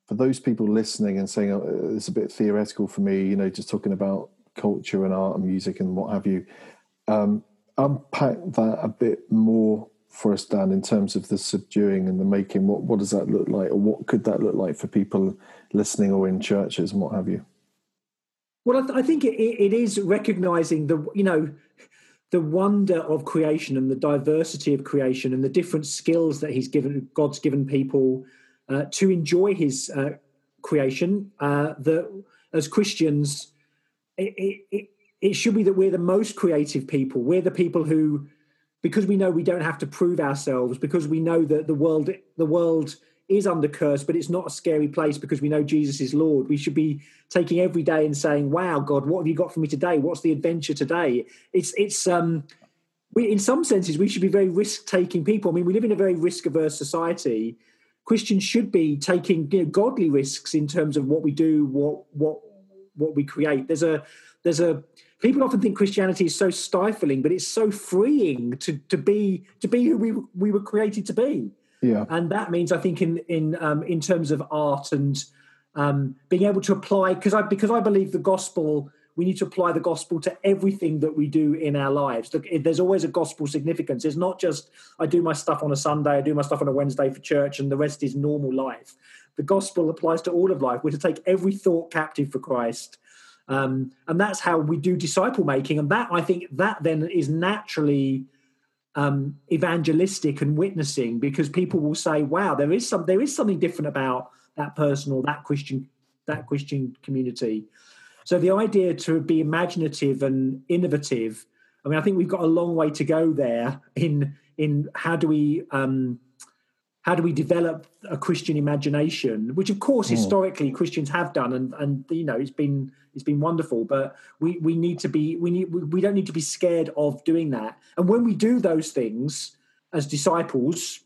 for those people listening and saying oh, it's a bit theoretical for me. You know, just talking about culture and art and music and what have you. Um, unpack that a bit more for us, Dan, in terms of the subduing and the making. What what does that look like, or what could that look like for people listening or in churches and what have you? Well, I, th- I think it, it is recognizing the you know the wonder of creation and the diversity of creation and the different skills that He's given God's given people uh, to enjoy His uh, creation. Uh, that as Christians, it, it, it should be that we're the most creative people. We're the people who because we know we don't have to prove ourselves because we know that the world the world is under curse but it's not a scary place because we know jesus is lord. We should be taking every day and saying wow god what have you got for me today? What's the adventure today? It's it's um we in some senses we should be very risk taking people. I mean we live in a very risk averse society. Christians should be taking you know, godly risks in terms of what we do what what what we create there's a there's a people often think Christianity is so stifling, but it's so freeing to to be to be who we we were created to be. Yeah, and that means I think in in um, in terms of art and um, being able to apply because I because I believe the gospel. We need to apply the gospel to everything that we do in our lives. Look, there's always a gospel significance. It's not just I do my stuff on a Sunday, I do my stuff on a Wednesday for church, and the rest is normal life. The gospel applies to all of life. We're to take every thought captive for Christ um, and that's how we do disciple making. And that I think that then is naturally um, evangelistic and witnessing because people will say, "Wow, there is some there is something different about that person or that Christian that Christian community." So the idea to be imaginative and innovative. I mean, I think we've got a long way to go there in in how do we um, how do we develop a Christian imagination, which of course mm. historically Christians have done, and and you know it's been it's been wonderful. But we we need to be we need we don't need to be scared of doing that. And when we do those things as disciples,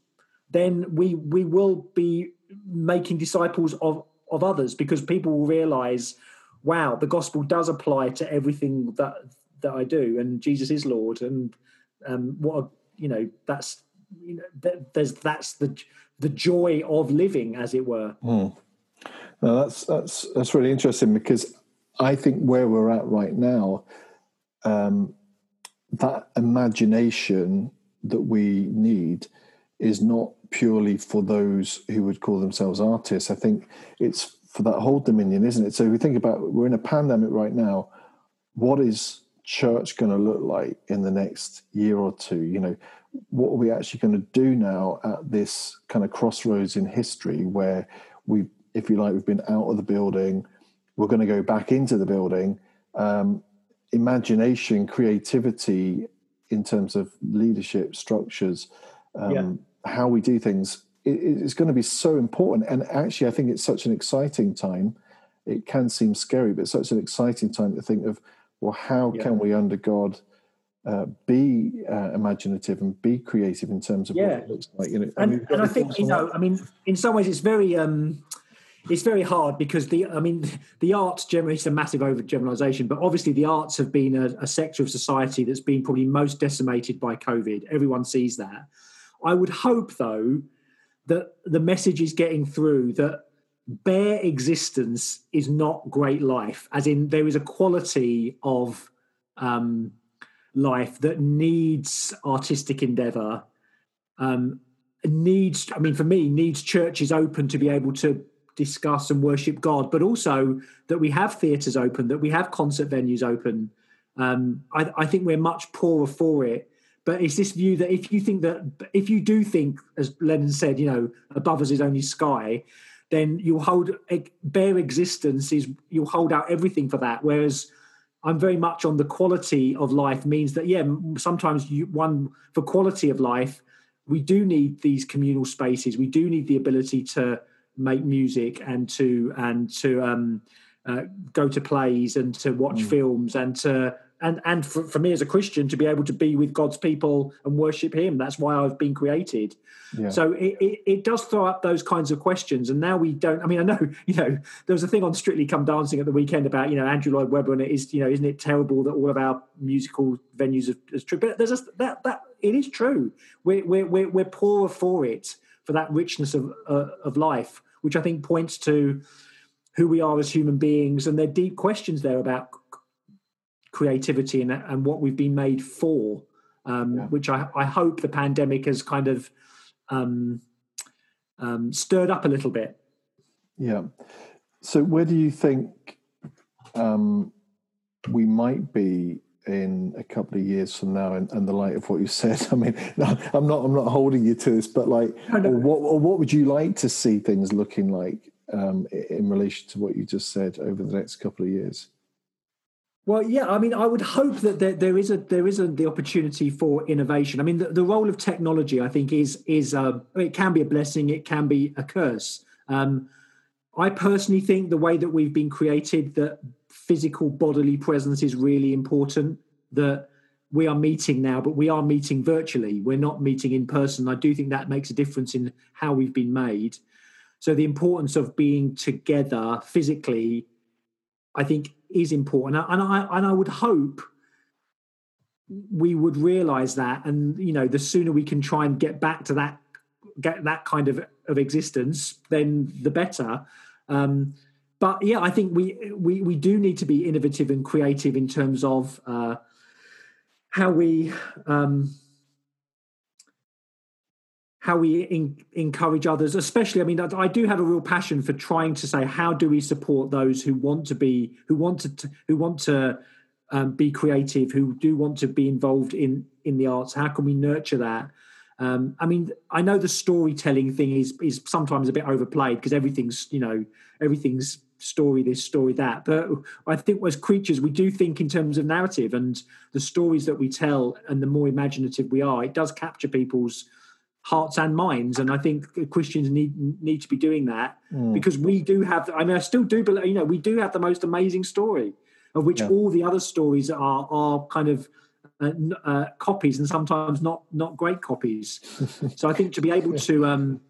then we we will be making disciples of of others because people will realize, wow, the gospel does apply to everything that that I do, and Jesus is Lord, and um, what a, you know that's you know, there's that's the the joy of living, as it were. Mm. No, that's that's that's really interesting because I think where we're at right now, um, that imagination that we need is not purely for those who would call themselves artists. I think it's for that whole dominion, isn't it? So if we think about we're in a pandemic right now, what is church going to look like in the next year or two? You know, what are we actually going to do now at this kind of crossroads in history where we, if you like, we've been out of the building, we're going to go back into the building. Um, imagination, creativity in terms of leadership structures, um, yeah. how we do things, it, it's going to be so important. And actually, I think it's such an exciting time. It can seem scary, but it's such an exciting time to think of, well, how yeah. can we, under God, uh, be uh, imaginative and be creative in terms of yeah. what it looks like. You know, and, and, and I think you know, I mean, in some ways, it's very. Um, it's very hard because the I mean the arts generally it's a massive overgeneralization, but obviously the arts have been a, a, sector of society that's been probably most decimated by COVID. Everyone sees that. I would hope though that the message is getting through that bare existence is not great life, as in there is a quality of um, life that needs artistic endeavor um, needs i mean for me needs churches open to be able to discuss and worship god but also that we have theatres open that we have concert venues open. Um, I, I, think we're much poorer for it but it's this view that if you think that if you do think as lennon said you know above us is only sky then you'll hold bare existence is you'll hold out everything for that whereas I'm very much on the quality of life means that yeah sometimes you one for quality of life we do need these communal spaces we do need the ability to make music and to and to um, uh, go to plays and to watch mm. films and to and and for, for me as a Christian to be able to be with God's people and worship Him. That's why I've been created. Yeah. So it, it, it, does throw up those kinds of questions. And now we don't. I mean, I know you know there was a thing on Strictly Come Dancing at the weekend about you know Andrew Lloyd Webber and it is you know isn't it terrible that all of our musical venues are, is true? But there's a, that that it is true. We're we're we're, we're poorer for it for that richness of uh, of life, which I think points to who we are as human beings and there are deep questions there about creativity and, and what we've been made for, um, yeah. which I, I, hope the pandemic has kind of um, um, stirred up a little bit. Yeah. So, where do you think um, we might be in a couple of years from now in, the light of what you said i mean i'm not i'm not holding you to this but like or what, or what would you like to see things looking like um, in relation to what you just said over the next couple of years well, yeah, I mean, I would hope that there, there is a there is a, the opportunity for innovation. I mean, the, the role of technology, I think, is is uh, it can be a blessing, it can be a curse. Um, I personally think the way that we've been created, that physical bodily presence is really important. That we are meeting now, but we are meeting virtually. We're not meeting in person. I do think that makes a difference in how we've been made. So the importance of being together physically, I think, is important, and I and I would hope we would realize that, and you know, the sooner we can try and get back to that get that kind of of existence, then the better. Um, but yeah, I think we we we do need to be innovative and creative in terms of uh, how we um, how we in, encourage others especially i mean I, I, do have a real passion for trying to say how do we support those who want to be who want to who want to um, be creative who do want to be involved in in the arts? How can we nurture that? Um, i mean i know the storytelling thing is is sometimes a bit overplayed because everything's you know everything's story this story that but i think as creatures we do think in terms of narrative and the stories that we tell and the more imaginative we are it does capture people's hearts and minds and i think christians need need to be doing that mm. because we do have i mean i still do believe you know we do have the most amazing story of which yeah. all the other stories are are kind of uh, uh, copies and sometimes not not great copies so i think to be able to um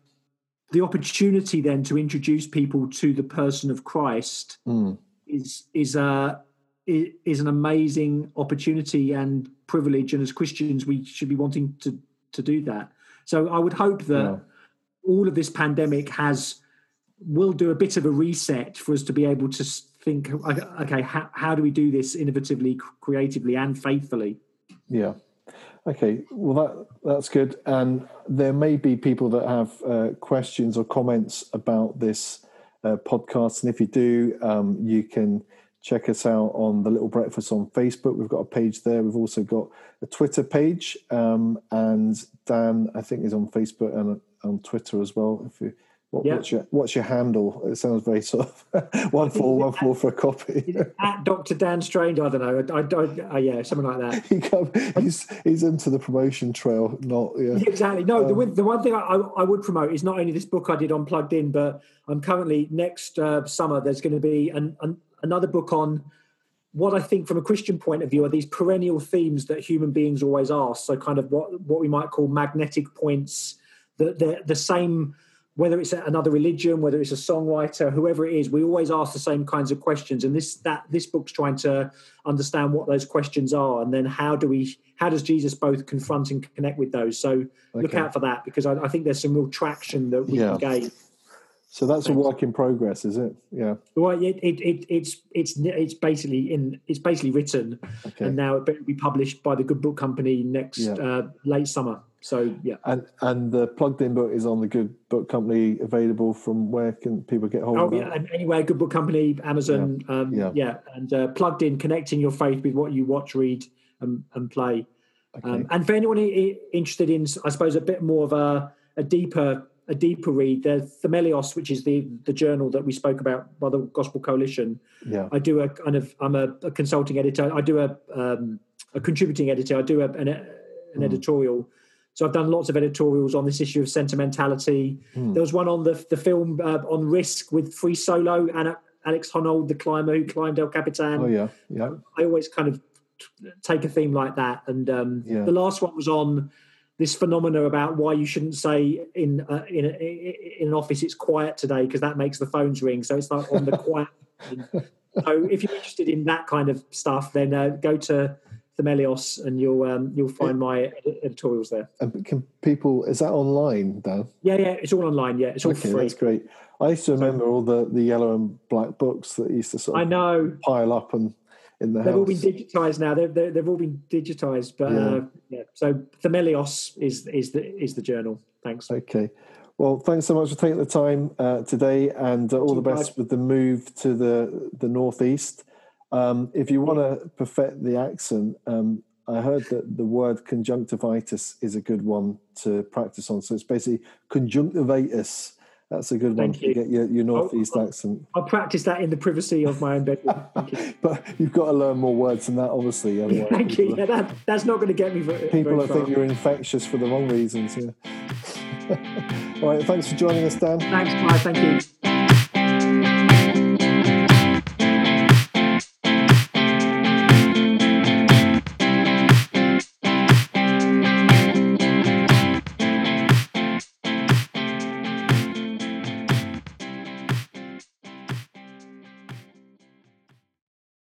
the opportunity then to introduce people to the person of christ mm. is is uh is an amazing opportunity and privilege and as christians we should be wanting to to do that so I would hope that yeah. all of this pandemic has will do a bit of a reset for us to be able to think, okay, how, how do we do this innovatively, creatively, and faithfully? Yeah. Okay, well that that's good, and there may be people that have uh, questions or comments about this uh, podcast, and if you do, um, you can check us out on the Little Breakfast on Facebook. We've got a page there. We've also got a Twitter page, um, and Dan, I think, is on Facebook and on Twitter as well. If you, what, yeah. what's your what's your handle? It sounds very sort of one for one for for a copy. At Doctor Dan Strange, I don't know. I, don't. Uh, yeah, something like that. he come, he's he's into the promotion trail, not yeah. Exactly. No, um, the, the one thing I, I, would promote is not only this book I did on Plugged In, but I'm currently next uh, summer. There's going to be an, an another book on what I think from a Christian point of view are these perennial themes that human beings always ask. So kind of what what we might call magnetic points. The the, the same whether it's another religion, whether it's a songwriter, whoever it is, we always ask the same kinds of questions. And this that this book's trying to understand what those questions are, and then how do we how does Jesus both confront and connect with those? So okay. look out for that because I, I, think there's some real traction that we yeah. can gain. So that's a work in progress, is it? Yeah. Well, it, it, it, it's it's it's basically in it's basically written, okay. and now it will be published by the Good Book Company next yeah. uh, late summer. So yeah. And and the plugged in book is on the Good Book Company available from where can people get hold oh, of it? Oh yeah, anywhere Good Book Company, Amazon, yeah, um, yeah. yeah. and uh, plugged in, connecting your faith with what you watch, read, and, and play. Okay. Um, and for anyone interested in, I suppose, a bit more of a, a deeper a deeper read. There's Themelios, which is the the journal that we spoke about by the Gospel Coalition. Yeah, I do a kind of I'm a, a consulting editor. I do a um, a contributing editor. I do a, an, an mm. editorial. So I've done lots of editorials on this issue of sentimentality. Mm. There was one on the the film uh, on Risk with Free Solo and Alex Honnold, the climber who climbed El Capitan. Oh yeah, yeah. I always kind of take a theme like that. And um, Yeah. the last one was on this phenomena about why you shouldn't say in uh, in, a, in an office it's quiet today because that makes the phones ring. So it's like on the quiet. so if you're interested in that kind of stuff, then uh, go to Themelios and you'll um, you'll find my editorials there. And can people is that online, Dan? Yeah, yeah, it's all online. Yeah, it's all Okay, free. that's great. I used to remember all the, the yellow and black books that used to sort I of know pile up and in the they've all been digitized now. They've they've, they've all been digitized, but Yeah. uh, yeah. So Themelios is is the is the journal. Thanks. Okay. Well, thanks so much for taking the time uh, today, and uh, all the best with the move to the the northeast. Um, if you want to perfect the accent, um, I heard that the word conjunctivitis is a good one to practice on. So it's basically conjunctivitis. That's a good one Thank to you. get your, your northeast I'll- accent. I'll practice that in the privacy of my own bedroom. You. But you've got to learn more words than that, obviously. Thank you. are- Yeah, that, that's not going to get me very, people very think you're infectious for the wrong reasons. Yeah. All right. Thanks for joining us, Dan. Thanks, Mike. Thank you.